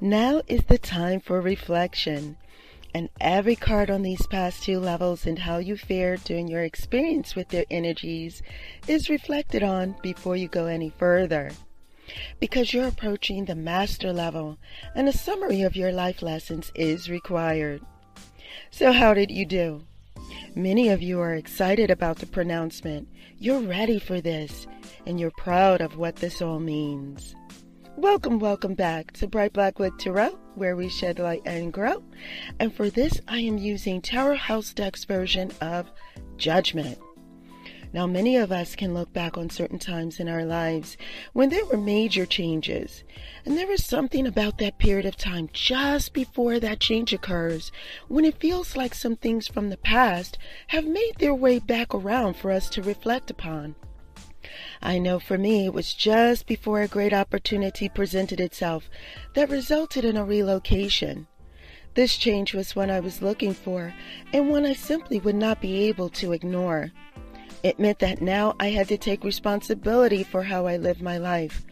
Now is the time for reflection. And every card on these past two levels and how you fared during your experience with their energies is reflected on before you go any further. Because you're approaching the master level and a summary of your life lessons is required. So, how did you do? Many of you are excited about the pronouncement. You're ready for this, and you're proud of what this all means. Welcome, welcome back to Bright Blackwood Tarot, where we shed light and grow. And for this, I am using Tarot House Deck's version of Judgment. Now, many of us can look back on certain times in our lives when there were major changes. And there is something about that period of time just before that change occurs when it feels like some things from the past have made their way back around for us to reflect upon. I know for me, it was just before a great opportunity presented itself that resulted in a relocation. This change was one I was looking for and one I simply would not be able to ignore. It meant that now I had to take responsibility for how I lived my life.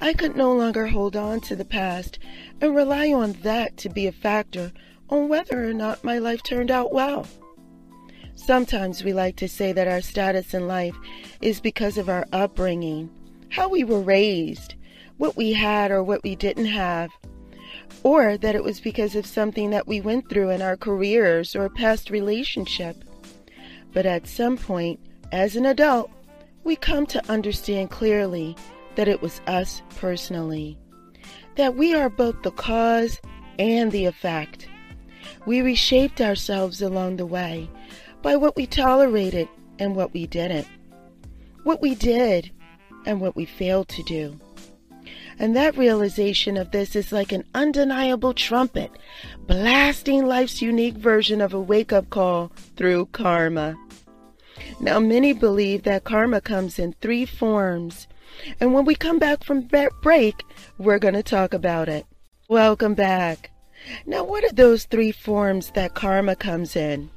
I could no longer hold on to the past and rely on that to be a factor on whether or not my life turned out well. Sometimes we like to say that our status in life is because of our upbringing, how we were raised, what we had or what we didn't have, or that it was because of something that we went through in our careers or past relationship. But at some point, as an adult, we come to understand clearly that it was us personally, that we are both the cause and the effect. We reshaped ourselves along the way by what we tolerated and what we didn't, what we did and what we failed to do. And that realization of this is like an undeniable trumpet, blasting life's unique version of a wake up call through karma. Now, many believe that karma comes in three forms. And when we come back from break, we're going to talk about it. Welcome back. Now, what are those three forms that karma comes in?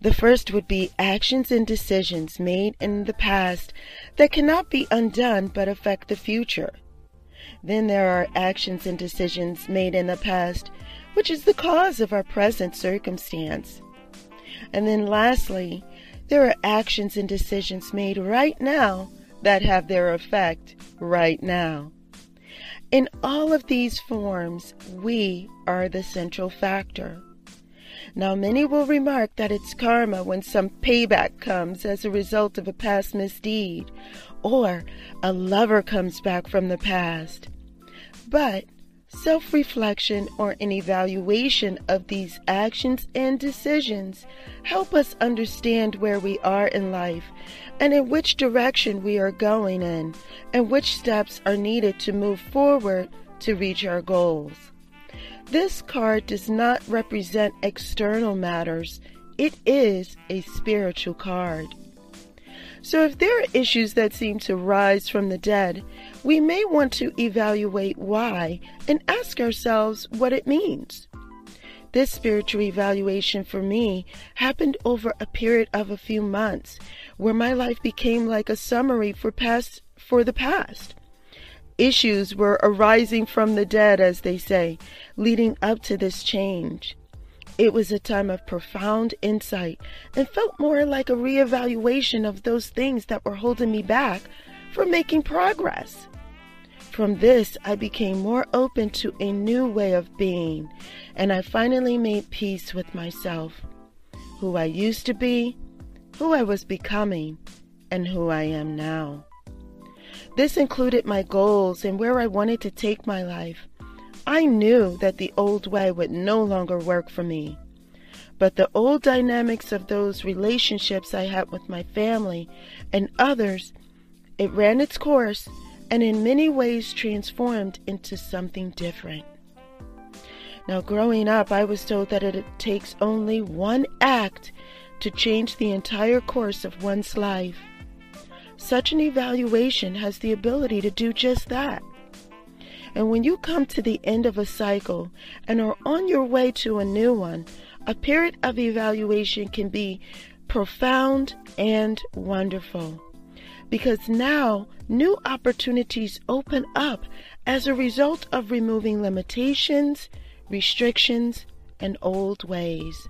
The first would be actions and decisions made in the past that cannot be undone but affect the future. Then there are actions and decisions made in the past, which is the cause of our present circumstance. And then lastly, there are actions and decisions made right now that have their effect right now. In all of these forms, we are the central factor. Now, many will remark that it's karma when some payback comes as a result of a past misdeed, or a lover comes back from the past. But self reflection or an evaluation of these actions and decisions help us understand where we are in life and in which direction we are going in, and which steps are needed to move forward to reach our goals. This card does not represent external matters, it is a spiritual card. So, if there are issues that seem to rise from the dead, we may want to evaluate why and ask ourselves what it means. This spiritual evaluation for me happened over a period of a few months where my life became like a summary for past for the past. Issues were arising from the dead, as they say, leading up to this change. It was a time of profound insight and felt more like a reevaluation of those things that were holding me back from making progress. From this, I became more open to a new way of being, and I finally made peace with myself, who I used to be, who I was becoming, and who I am now. This included my goals and where I wanted to take my life. I knew that the old way would no longer work for me. But the old dynamics of those relationships I had with my family and others, it ran its course and in many ways transformed into something different. Now, growing up, I was told that it takes only one act to change the entire course of one's life. Such an evaluation has the ability to do just that. And when you come to the end of a cycle and are on your way to a new one, a period of evaluation can be profound and wonderful. because now new opportunities open up as a result of removing limitations, restrictions, and old ways.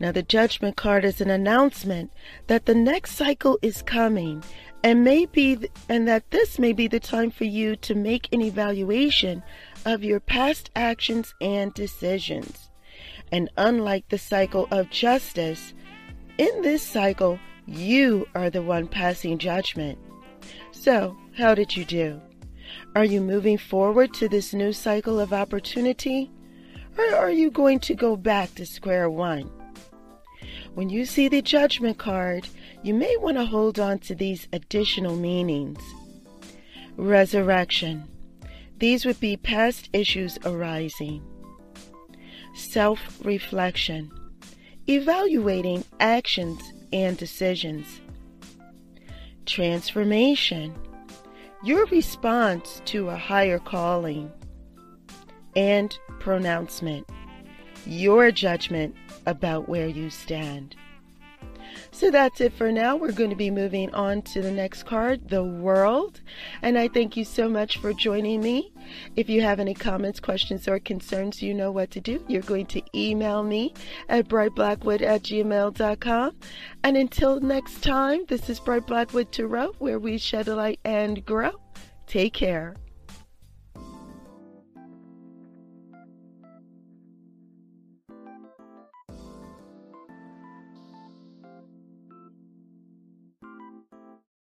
Now, the judgment card is an announcement that the next cycle is coming and maybe and that this may be the time for you to make an evaluation of your past actions and decisions. And unlike the cycle of justice, in this cycle, you are the one passing judgment. So, how did you do? Are you moving forward to this new cycle of opportunity? Or are you going to go back to square one? When you see the judgment card, you may want to hold on to these additional meanings. Resurrection. These would be past issues arising. Self reflection. Evaluating actions and decisions. Transformation. Your response to a higher calling. And pronouncement. Your judgment about where you stand. So that's it for now. We're going to be moving on to the next card, the world. And I thank you so much for joining me. If you have any comments, questions, or concerns, you know what to do. You're going to email me at brightblackwood at gmail.com. And until next time, this is Bright Blackwood Tarot, where we shed a light and grow. Take care.